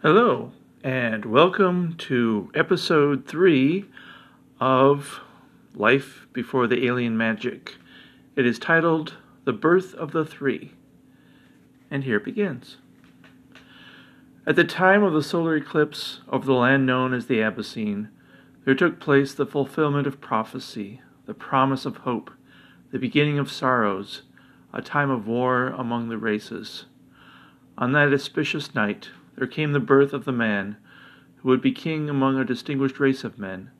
Hello, and welcome to episode three of Life Before the Alien Magic. It is titled The Birth of the Three. And here it begins. At the time of the solar eclipse over the land known as the Abyssine, there took place the fulfillment of prophecy, the promise of hope, the beginning of sorrows, a time of war among the races. On that auspicious night, there came the birth of the man who would be king among a distinguished race of men.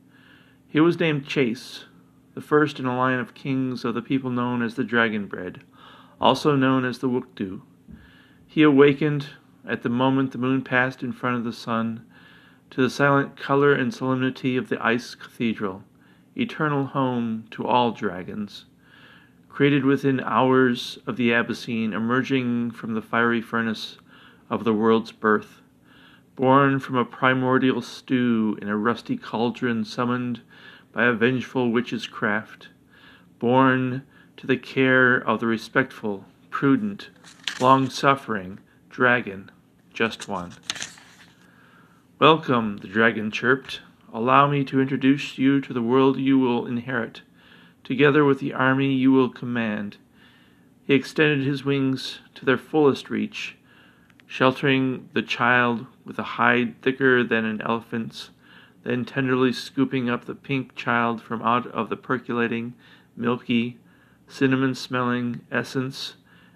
He was named Chase, the first in a line of kings of the people known as the Dragonbred, also known as the Wookdu. He awakened at the moment the moon passed in front of the sun to the silent color and solemnity of the ice cathedral, eternal home to all dragons. Created within hours of the Abyssine, emerging from the fiery furnace of the world's birth, born from a primordial stew in a rusty cauldron summoned by a vengeful witch's craft, born to the care of the respectful, prudent, long suffering dragon, just one. Welcome, the dragon chirped. Allow me to introduce you to the world you will inherit, together with the army you will command. He extended his wings to their fullest reach sheltering the child with a hide thicker than an elephant's, then tenderly scooping up the pink child from out of the percolating, milky, cinnamon smelling essence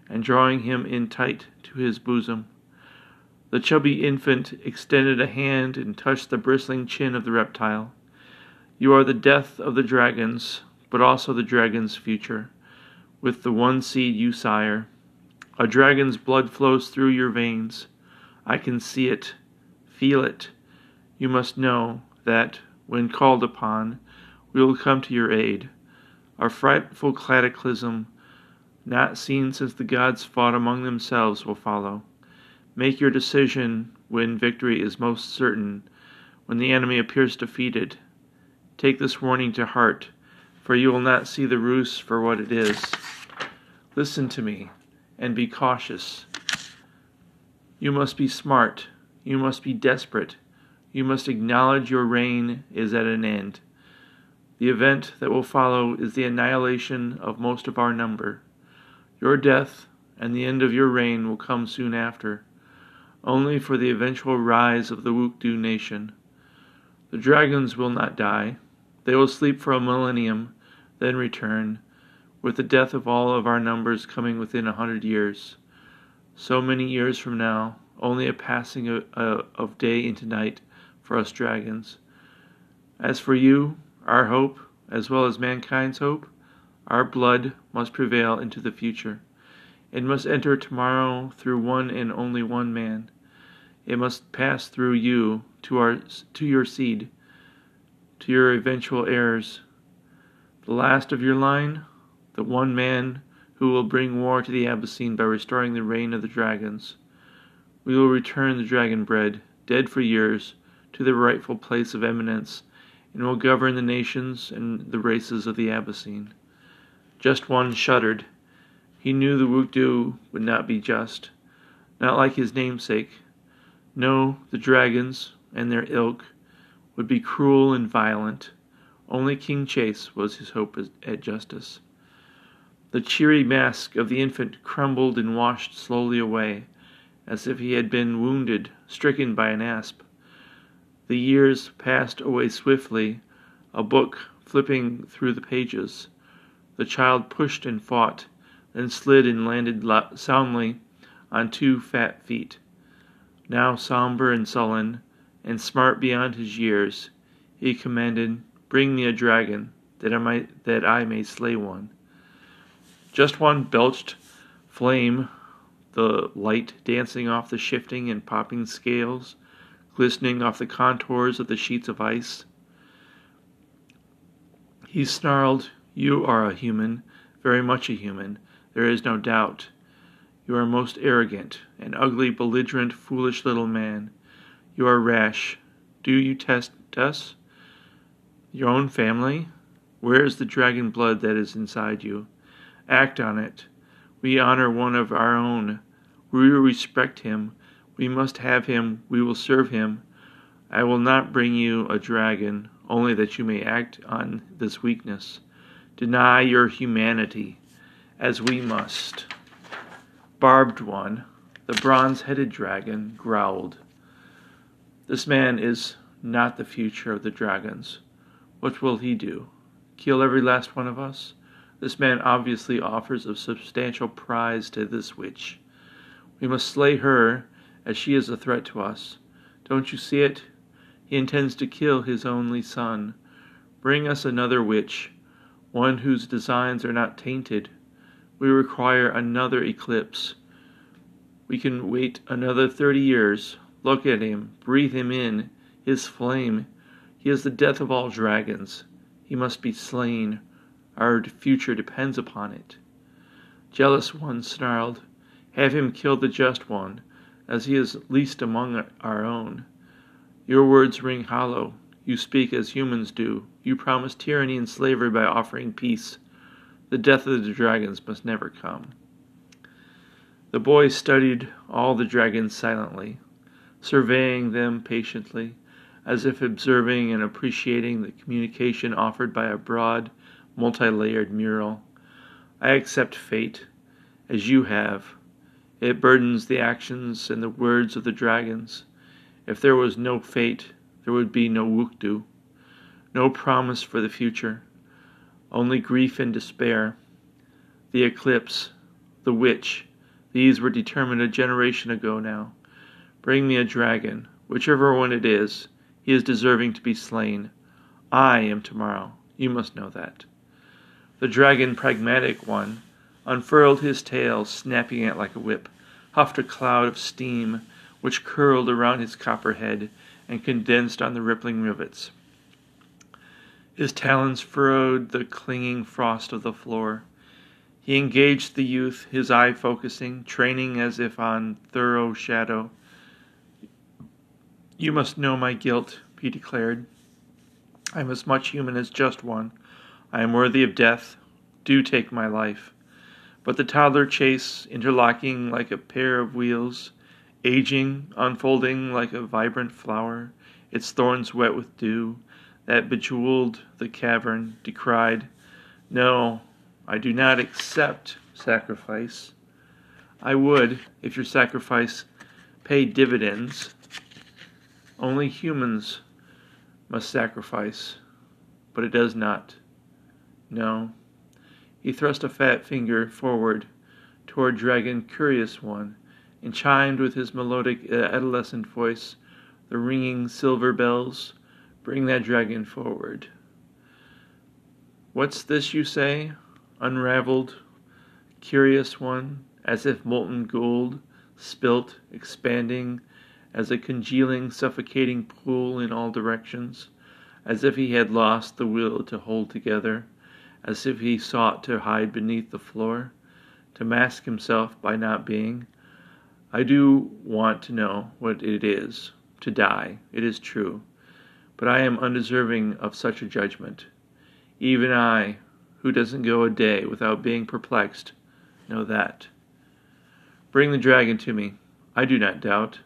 and drawing him in tight to his bosom. The chubby infant extended a hand and touched the bristling chin of the reptile. You are the death of the dragons, but also the dragon's future. With the one seed you sire, a dragon's blood flows through your veins. I can see it, feel it. You must know that, when called upon, we will come to your aid. A frightful cataclysm, not seen since the gods fought among themselves, will follow. Make your decision when victory is most certain, when the enemy appears defeated. Take this warning to heart, for you will not see the ruse for what it is. Listen to me and be cautious. You must be smart. You must be desperate. You must acknowledge your reign is at an end. The event that will follow is the annihilation of most of our number. Your death and the end of your reign will come soon after, only for the eventual rise of the Wookdu nation. The dragons will not die. They will sleep for a millennium, then return with the death of all of our numbers coming within a hundred years. So many years from now, only a passing of, uh, of day into night for us dragons. As for you, our hope, as well as mankind's hope, our blood must prevail into the future. It must enter tomorrow through one and only one man. It must pass through you to our to your seed, to your eventual heirs. The last of your line the one man who will bring war to the Abyssine by restoring the reign of the dragons. We will return the dragon bred, dead for years, to their rightful place of eminence, and will govern the nations and the races of the Abyssine. Just one shuddered. He knew the Wookdu would not be just, not like his namesake. No, the dragons and their ilk would be cruel and violent. Only King Chase was his hope at justice. The cheery mask of the infant crumbled and washed slowly away, as if he had been wounded, stricken by an asp. The years passed away swiftly, a book flipping through the pages. The child pushed and fought, then slid and landed soundly on two fat feet. Now somber and sullen, and smart beyond his years, he commanded, Bring me a dragon, that I, might, that I may slay one. Just one belched flame, the light dancing off the shifting and popping scales, glistening off the contours of the sheets of ice. He snarled, You are a human, very much a human, there is no doubt. You are most arrogant, an ugly, belligerent, foolish little man. You are rash. Do you test us? Your own family? Where is the dragon blood that is inside you? Act on it. We honor one of our own. We respect him. We must have him, we will serve him. I will not bring you a dragon, only that you may act on this weakness. Deny your humanity, as we must. Barbed One, the bronze headed dragon, growled. This man is not the future of the dragons. What will he do? Kill every last one of us? This man obviously offers a substantial prize to this witch. We must slay her, as she is a threat to us. Don't you see it? He intends to kill his only son. Bring us another witch, one whose designs are not tainted. We require another eclipse. We can wait another thirty years. Look at him, breathe him in, his flame. He is the death of all dragons. He must be slain. Our future depends upon it. Jealous one snarled, Have him kill the just one, as he is least among our own. Your words ring hollow. You speak as humans do. You promise tyranny and slavery by offering peace. The death of the dragons must never come. The boy studied all the dragons silently, surveying them patiently, as if observing and appreciating the communication offered by a broad, multi layered mural. I accept fate, as you have. It burdens the actions and the words of the dragons. If there was no fate, there would be no Wukdu, no promise for the future, only grief and despair. The eclipse, the witch, these were determined a generation ago now. Bring me a dragon, whichever one it is. He is deserving to be slain. I am tomorrow. You must know that. The dragon, pragmatic one, unfurled his tail, snapping it like a whip, huffed a cloud of steam, which curled around his copper head and condensed on the rippling rivets. His talons furrowed the clinging frost of the floor. He engaged the youth, his eye focusing, training as if on thorough shadow. You must know my guilt, he declared. I am as much human as just one. I am worthy of death. Do take my life. But the toddler chase, interlocking like a pair of wheels, aging, unfolding like a vibrant flower, its thorns wet with dew, that bejeweled the cavern, decried, No, I do not accept sacrifice. I would, if your sacrifice paid dividends. Only humans must sacrifice, but it does not. No. He thrust a fat finger forward toward Dragon Curious One and chimed with his melodic uh, adolescent voice the ringing silver bells. Bring that dragon forward. What's this you say? Unraveled, curious one, as if molten gold, spilt, expanding, as a congealing, suffocating pool in all directions, as if he had lost the will to hold together as if he sought to hide beneath the floor, to mask himself by not being. I do want to know what it is to die, it is true, but I am undeserving of such a judgment. Even I, who doesn't go a day without being perplexed, know that. Bring the dragon to me. I do not doubt.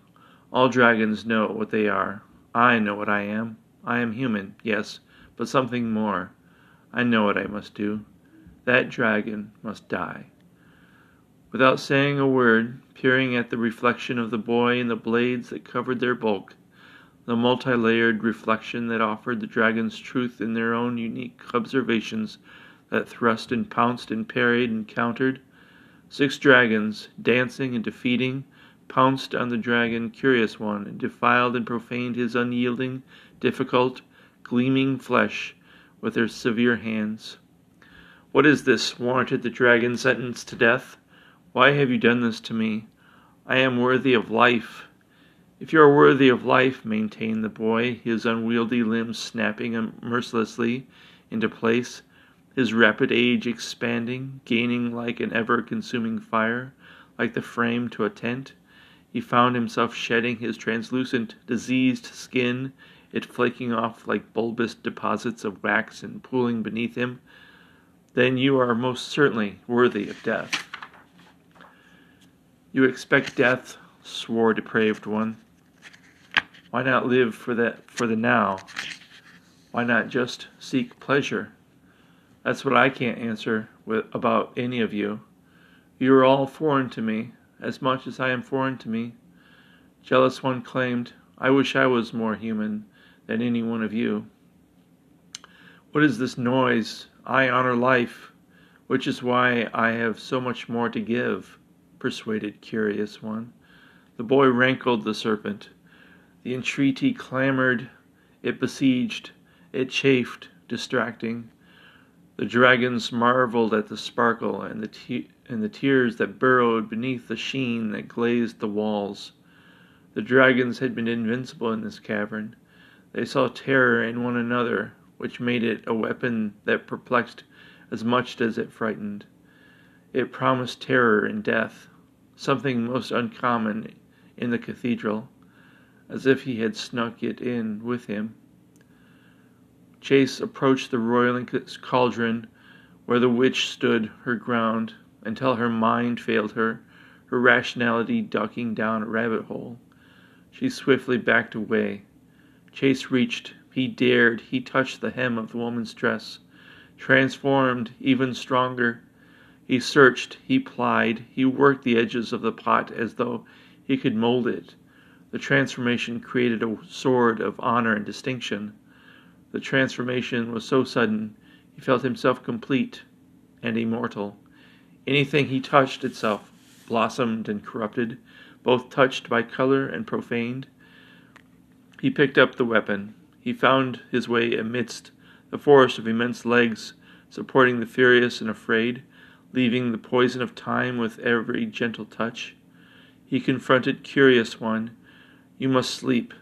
All dragons know what they are. I know what I am. I am human, yes, but something more. I know what I must do. That dragon must die. Without saying a word, peering at the reflection of the boy in the blades that covered their bulk, the multi layered reflection that offered the dragons truth in their own unique observations that thrust and pounced and parried and countered, six dragons, dancing and defeating, pounced on the dragon curious one and defiled and profaned his unyielding, difficult, gleaming flesh with their severe hands. What is this? warranted the dragon sentenced to death. Why have you done this to me? I am worthy of life. If you are worthy of life, maintained the boy, his unwieldy limbs snapping mercilessly into place, his rapid age expanding, gaining like an ever consuming fire, like the frame to a tent, he found himself shedding his translucent, diseased skin it flaking off like bulbous deposits of wax and pooling beneath him, then you are most certainly worthy of death. You expect death, swore depraved one. Why not live for that for the now? Why not just seek pleasure? That's what I can't answer with, about any of you. You are all foreign to me, as much as I am foreign to me. Jealous one claimed, I wish I was more human than any one of you. What is this noise? I honor life, which is why I have so much more to give, persuaded Curious One. The boy rankled the serpent. The entreaty clamored, it besieged, it chafed, distracting. The dragons marveled at the sparkle and the, te- and the tears that burrowed beneath the sheen that glazed the walls. The dragons had been invincible in this cavern. They saw terror in one another, which made it a weapon that perplexed as much as it frightened. It promised terror and death, something most uncommon in the cathedral, as if he had snuck it in with him. Chase approached the roiling cauldron where the witch stood her ground until her mind failed her, her rationality ducking down a rabbit hole. She swiftly backed away. Chase reached, he dared, he touched the hem of the woman's dress. Transformed, even stronger, he searched, he plied, he worked the edges of the pot as though he could mold it. The transformation created a sword of honor and distinction. The transformation was so sudden, he felt himself complete and immortal. Anything he touched itself blossomed and corrupted, both touched by color and profaned. He picked up the weapon. He found his way amidst the forest of immense legs, supporting the furious and afraid, leaving the poison of time with every gentle touch. He confronted Curious One. You must sleep.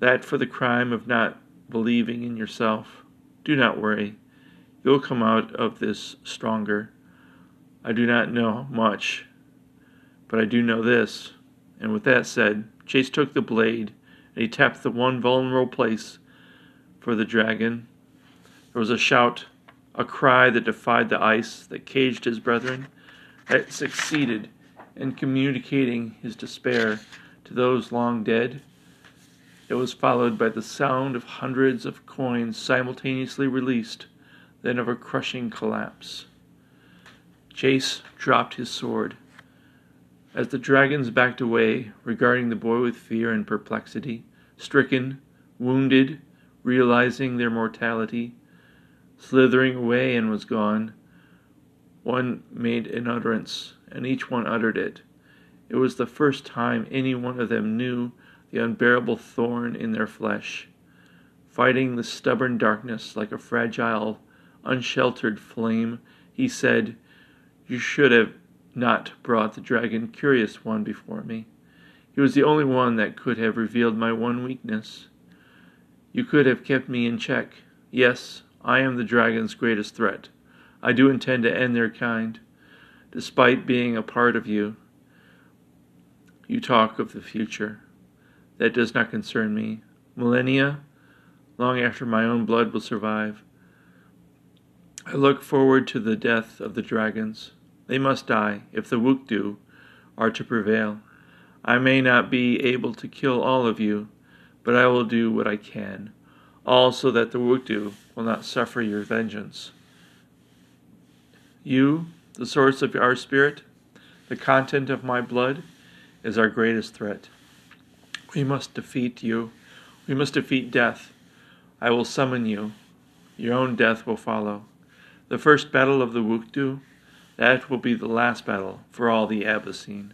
That for the crime of not believing in yourself. Do not worry. You'll come out of this stronger. I do not know much, but I do know this. And with that said, Chase took the blade he tapped the one vulnerable place for the dragon. There was a shout, a cry that defied the ice, that caged his brethren, that succeeded in communicating his despair to those long dead. It was followed by the sound of hundreds of coins simultaneously released, then of a crushing collapse. Chase dropped his sword. As the dragons backed away, regarding the boy with fear and perplexity, stricken, wounded, realizing their mortality, slithering away and was gone, one made an utterance, and each one uttered it. It was the first time any one of them knew the unbearable thorn in their flesh, fighting the stubborn darkness like a fragile, unsheltered flame, he said, You should have not brought the dragon curious one before me. He was the only one that could have revealed my one weakness. You could have kept me in check. Yes, I am the dragon's greatest threat. I do intend to end their kind, despite being a part of you. You talk of the future. That does not concern me. Millennia, long after my own blood will survive. I look forward to the death of the dragons. They must die if the Wukdu are to prevail. I may not be able to kill all of you, but I will do what I can, all so that the Wukdu will not suffer your vengeance. You, the source of our spirit, the content of my blood, is our greatest threat. We must defeat you. We must defeat death. I will summon you. Your own death will follow. The first battle of the Wukdu, that will be the last battle for all the Abyssine.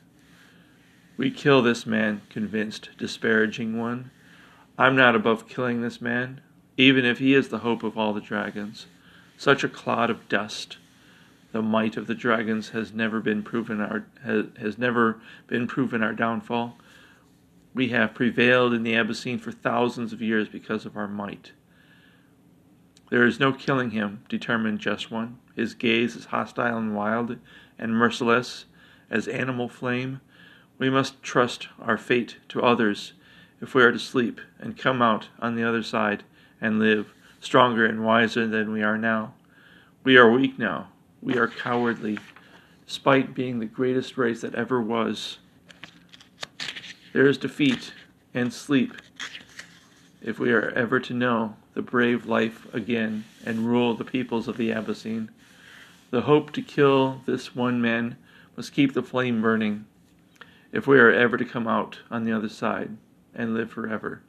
We kill this man, convinced, disparaging one. I'm not above killing this man, even if he is the hope of all the dragons. Such a clod of dust. The might of the dragons has never been proven our has, has never been proven our downfall. We have prevailed in the Abyssine for thousands of years because of our might. There is no killing him, determined Just One. His gaze is hostile and wild and merciless as animal flame. We must trust our fate to others if we are to sleep and come out on the other side and live, stronger and wiser than we are now. We are weak now. We are cowardly, despite being the greatest race that ever was. There is defeat and sleep if we are ever to know the brave life again and rule the peoples of the Abyssine. The hope to kill this one man must keep the flame burning if we are ever to come out on the other side and live forever.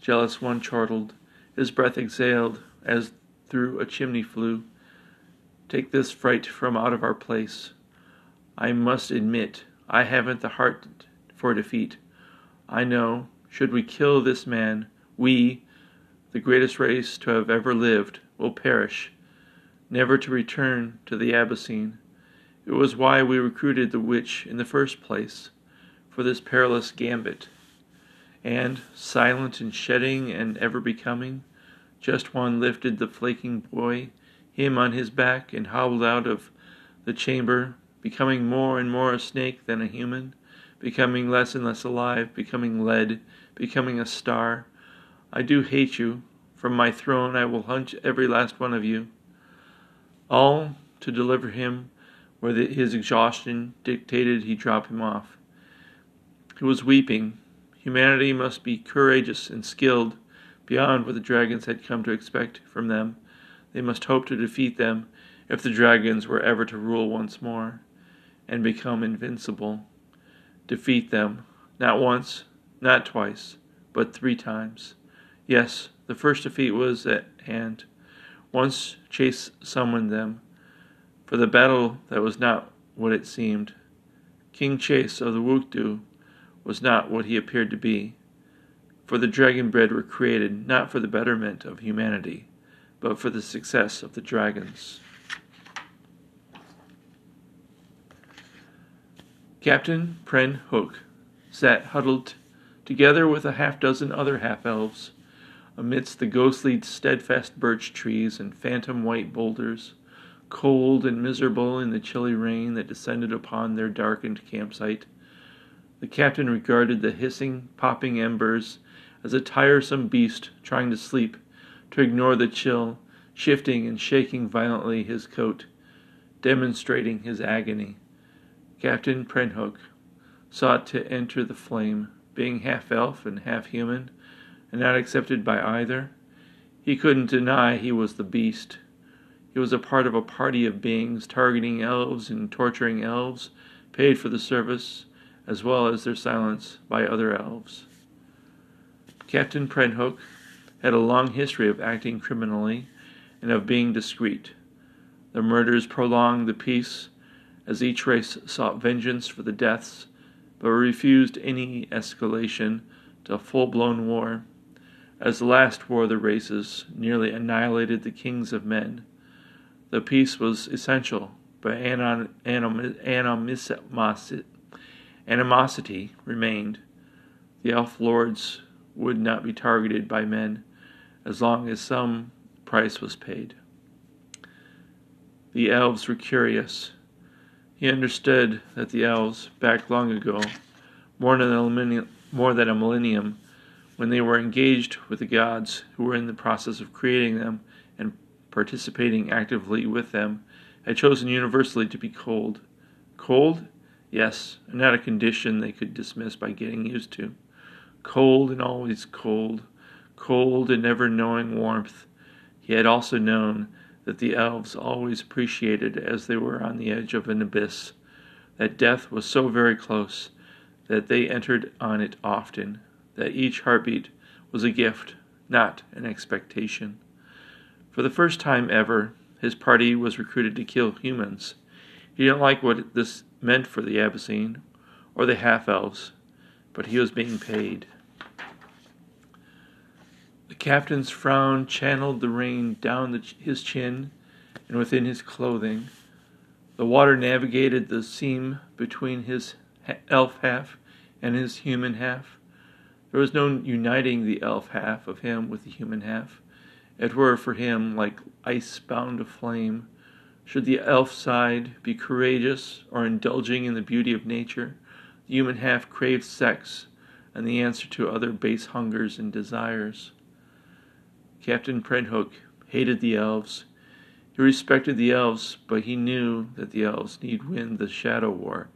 Jealous one chortled, his breath exhaled as through a chimney flue. Take this fright from out of our place. I must admit, I haven't the heart for defeat. I know, should we kill this man, we, the greatest race to have ever lived, will perish, never to return to the Abyssine. It was why we recruited the witch in the first place, for this perilous gambit. And, silent and shedding and ever becoming, just one lifted the flaking boy, him on his back, and hobbled out of the chamber, becoming more and more a snake than a human, becoming less and less alive, becoming lead, becoming a star. I do hate you. From my throne I will hunt every last one of you. All to deliver him where the, his exhaustion dictated he drop him off. He was weeping. Humanity must be courageous and skilled beyond what the dragons had come to expect from them. They must hope to defeat them if the dragons were ever to rule once more and become invincible defeat them, not once, not twice, but three times. Yes, the first defeat was at hand. Once Chase summoned them, for the battle that was not what it seemed. King Chase of the Wukdu was not what he appeared to be, for the dragon breed were created not for the betterment of humanity, but for the success of the dragons. Captain Pren Hook sat huddled together with a half dozen other half elves amidst the ghostly steadfast birch trees and phantom white boulders, cold and miserable in the chilly rain that descended upon their darkened campsite. The captain regarded the hissing, popping embers as a tiresome beast trying to sleep, to ignore the chill, shifting and shaking violently his coat, demonstrating his agony. Captain Prenhook sought to enter the flame, being half elf and half human, and not accepted by either. He couldn't deny he was the beast. He was a part of a party of beings targeting elves and torturing elves, paid for the service, as well as their silence, by other elves. Captain Prenhook had a long history of acting criminally and of being discreet. The murders prolonged the peace as each race sought vengeance for the deaths, but refused any escalation to full blown war. As the last war of the races nearly annihilated the kings of men, the peace was essential, but anim- anim- animosity, animosity remained. The elf lords would not be targeted by men as long as some price was paid. The elves were curious he understood that the elves, back long ago, more than a millennium, more than a millennium when they were engaged with the gods who were in the process of creating them and participating actively with them, had chosen universally to be cold. Cold? Yes, and not a condition they could dismiss by getting used to. Cold and always cold, cold and never knowing warmth. He had also known that the elves always appreciated as they were on the edge of an abyss, that death was so very close that they entered on it often, that each heartbeat was a gift, not an expectation. For the first time ever, his party was recruited to kill humans. He didn't like what this meant for the Abyssine or the half elves, but he was being paid. The captain's frown channeled the rain down the, his chin and within his clothing. The water navigated the seam between his elf half and his human half. There was no uniting the elf half of him with the human half. It were for him like ice bound to flame. Should the elf side be courageous or indulging in the beauty of nature, the human half craved sex and the answer to other base hungers and desires. Captain Prenhook hated the elves. He respected the elves, but he knew that the elves need win the Shadow War,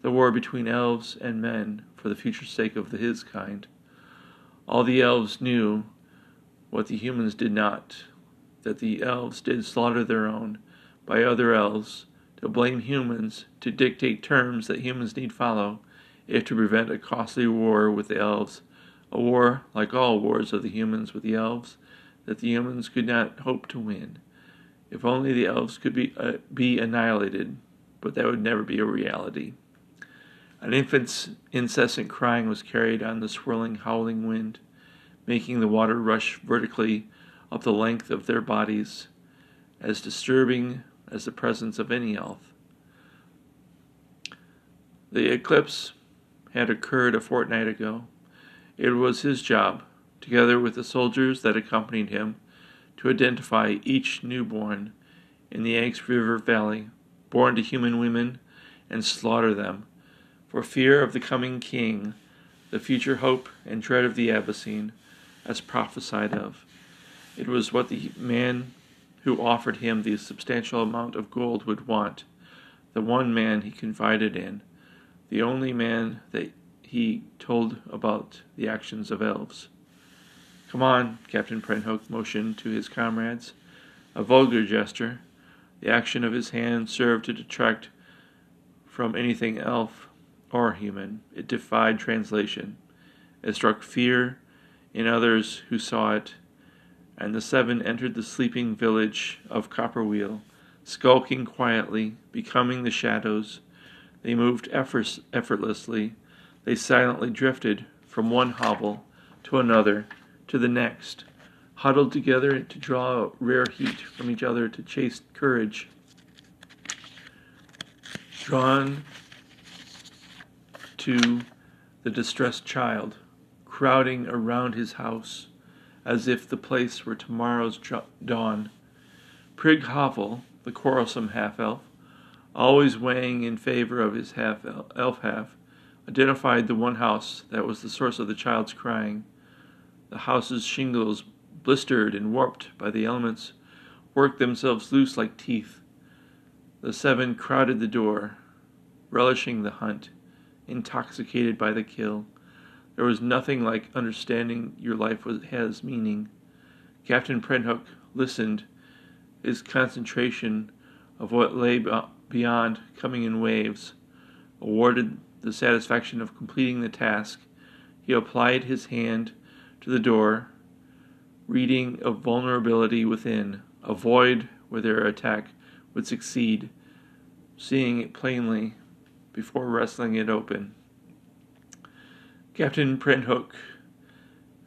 the war between elves and men for the future sake of his kind. All the elves knew what the humans did not, that the elves did slaughter their own by other elves, to blame humans, to dictate terms that humans need follow, if to prevent a costly war with the elves, a war like all wars of the humans with the elves, that the humans could not hope to win. If only the elves could be, uh, be annihilated, but that would never be a reality. An infant's incessant crying was carried on the swirling, howling wind, making the water rush vertically up the length of their bodies, as disturbing as the presence of any elf. The eclipse had occurred a fortnight ago. It was his job, together with the soldiers that accompanied him, to identify each newborn in the Yangtze River Valley, born to human women, and slaughter them, for fear of the coming king, the future hope and dread of the Abyssine, as prophesied of. It was what the man who offered him the substantial amount of gold would want, the one man he confided in the only man that he told about the actions of elves. Come on, Captain Prenthook motioned to his comrades, a vulgar gesture. The action of his hand served to detract from anything elf or human. It defied translation. It struck fear in others who saw it, and the seven entered the sleeping village of Copperwheel, skulking quietly, becoming the shadows, they moved effort- effortlessly. They silently drifted from one hovel to another to the next, huddled together to draw rare heat from each other to chase courage. Drawn to the distressed child, crowding around his house as if the place were tomorrow's dawn. Prig Hovel, the quarrelsome half elf, always weighing in favor of his half elf half, identified the one house that was the source of the child's crying. The house's shingles, blistered and warped by the elements, worked themselves loose like teeth. The seven crowded the door, relishing the hunt, intoxicated by the kill. There was nothing like understanding your life was, has meaning. Captain Prenthook listened, his concentration of what lay beyond coming in waves. Awarded the satisfaction of completing the task, he applied his hand to the door, reading of vulnerability within, a void where their attack would succeed, seeing it plainly before wrestling it open. Captain Prenthook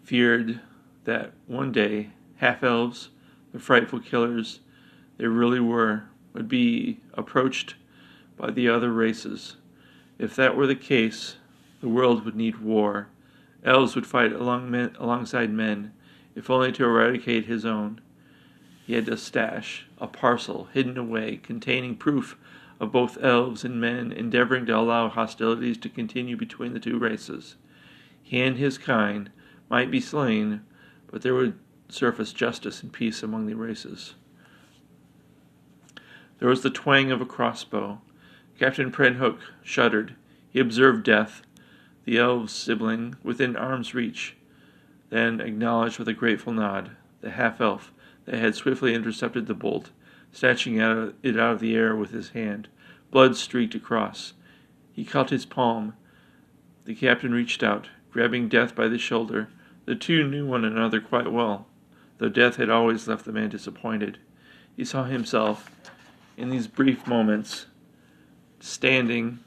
feared that one day half elves, the frightful killers they really were, would be approached by the other races. If that were the case, the world would need war. Elves would fight along men, alongside men, if only to eradicate his own. He had a stash, a parcel hidden away, containing proof of both elves and men endeavoring to allow hostilities to continue between the two races. He and his kind might be slain, but there would surface justice and peace among the races. There was the twang of a crossbow. Captain Prenthook shuddered. He observed death, the elf's sibling, within arm's reach, then acknowledged with a grateful nod the half elf that had swiftly intercepted the bolt, snatching it out of the air with his hand. Blood streaked across. He caught his palm. The captain reached out, grabbing Death by the shoulder. The two knew one another quite well, though Death had always left the man disappointed. He saw himself in these brief moments, standing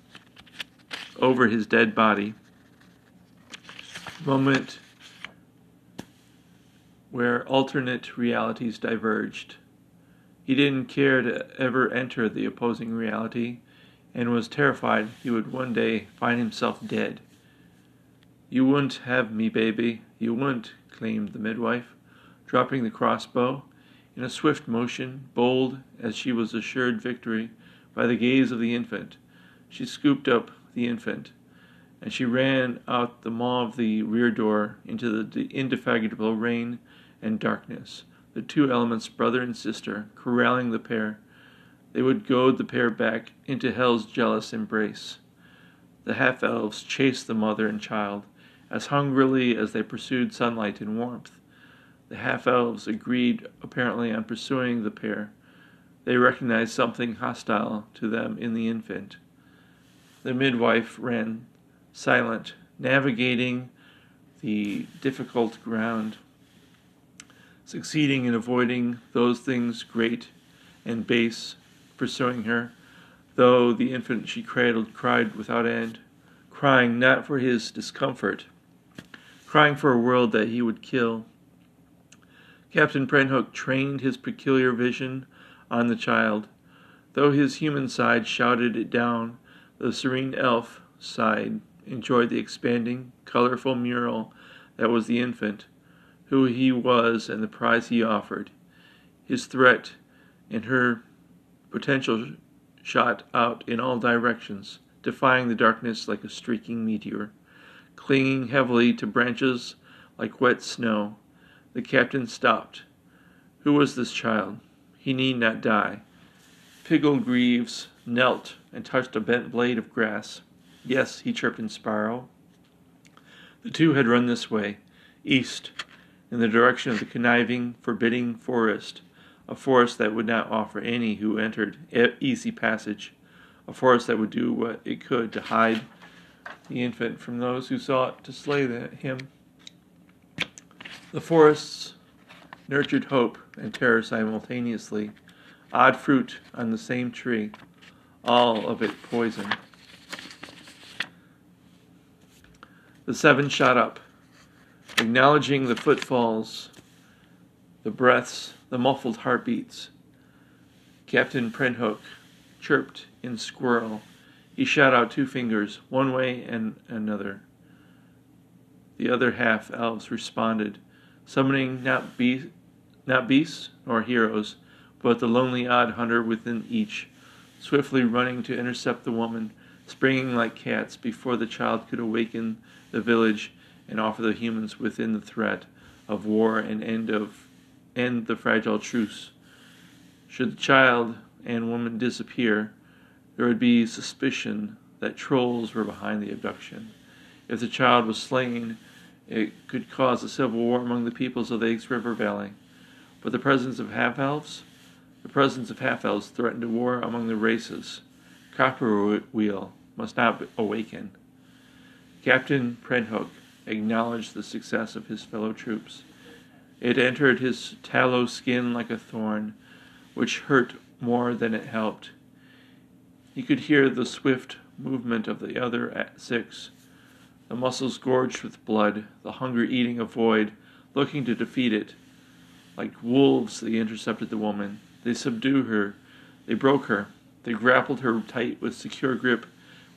over his dead body. Moment where alternate realities diverged. He didn't care to ever enter the opposing reality and was terrified he would one day find himself dead. You wouldn't have me, baby, you wouldn't, claimed the midwife, dropping the crossbow in a swift motion, bold as she was assured victory by the gaze of the infant, she scooped up the infant, and she ran out the maw of the rear door into the indefatigable rain and darkness, the two elements, brother and sister, corralling the pair. They would goad the pair back into hell's jealous embrace. The half elves chased the mother and child as hungrily as they pursued sunlight and warmth. The half elves agreed apparently on pursuing the pair. They recognized something hostile to them in the infant. The midwife ran silent, navigating the difficult ground, succeeding in avoiding those things great and base pursuing her, though the infant she cradled cried without end, crying not for his discomfort, crying for a world that he would kill. Captain Prenhook trained his peculiar vision on the child. Though his human side shouted it down, the serene elf side enjoyed the expanding, colorful mural that was the infant, who he was and the prize he offered. His threat and her potential shot out in all directions, defying the darkness like a streaking meteor. Clinging heavily to branches like wet snow, the captain stopped. Who was this child? He need not die. Piggle Greaves knelt and touched a bent blade of grass. Yes, he chirped in Sparrow. The two had run this way, east, in the direction of the conniving, forbidding forest, a forest that would not offer any who entered easy passage, a forest that would do what it could to hide the infant from those who sought to slay him. The forests nurtured hope and terror simultaneously, odd fruit on the same tree, all of it poison. The seven shot up, acknowledging the footfalls, the breaths, the muffled heartbeats. Captain Prenhook chirped in squirrel. He shot out two fingers, one way and another. The other half elves responded, summoning not, be- not beasts nor heroes, but the lonely odd hunter within each, swiftly running to intercept the woman, springing like cats before the child could awaken the village and offer the humans within the threat of war and end of end the fragile truce. Should the child and woman disappear, there would be suspicion that trolls were behind the abduction. If the child was slain, it could cause a civil war among the peoples of the Eggs River Valley. But the presence of half elves, the presence of half elves threatened a war among the races. Copperwheel must not awaken. Captain Prenhook acknowledged the success of his fellow troops. It entered his tallow skin like a thorn, which hurt more than it helped. He could hear the swift movement of the other six, the muscles gorged with blood, the hunger eating a void, looking to defeat it. Like wolves, they intercepted the woman. They subdued her. They broke her. They grappled her tight with secure grip,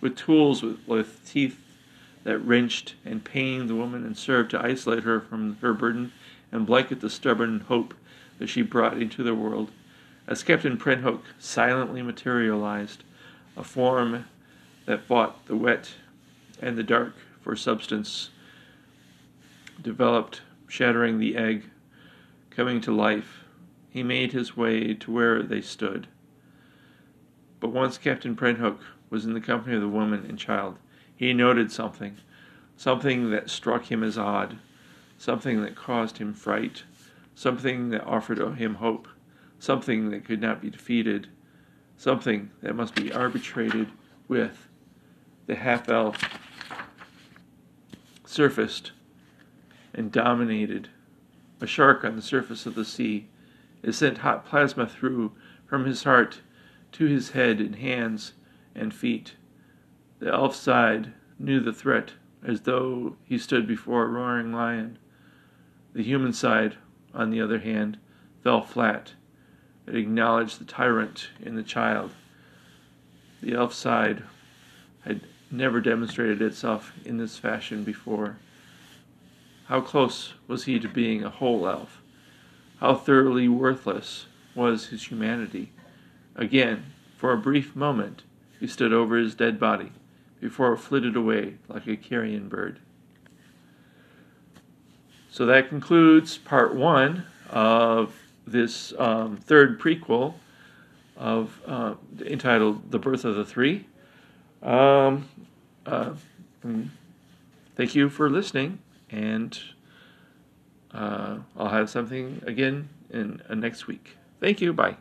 with tools with, with teeth that wrenched and pained the woman and served to isolate her from her burden and blanket the stubborn hope that she brought into the world. As Captain Prenhook silently materialized, a form that fought the wet and the dark for substance developed, shattering the egg, coming to life. He made his way to where they stood. But once Captain Prenhook was in the company of the woman and child, he noted something, something that struck him as odd, something that caused him fright, something that offered him hope, something that could not be defeated, something that must be arbitrated with. The half elf surfaced and dominated. A shark on the surface of the sea. It sent hot plasma through from his heart to his head and hands and feet. The elf side knew the threat as though he stood before a roaring lion. The human side, on the other hand, fell flat. It acknowledged the tyrant in the child. The elf side had never demonstrated itself in this fashion before. How close was he to being a whole elf? How thoroughly worthless was his humanity? Again, for a brief moment, he stood over his dead body before it flitted away like a carrion bird. So that concludes part one of this um, third prequel of uh, entitled "The Birth of the Three." Um, uh, mm, thank you for listening, and uh, I'll have something again in uh, next week. Thank you. Bye.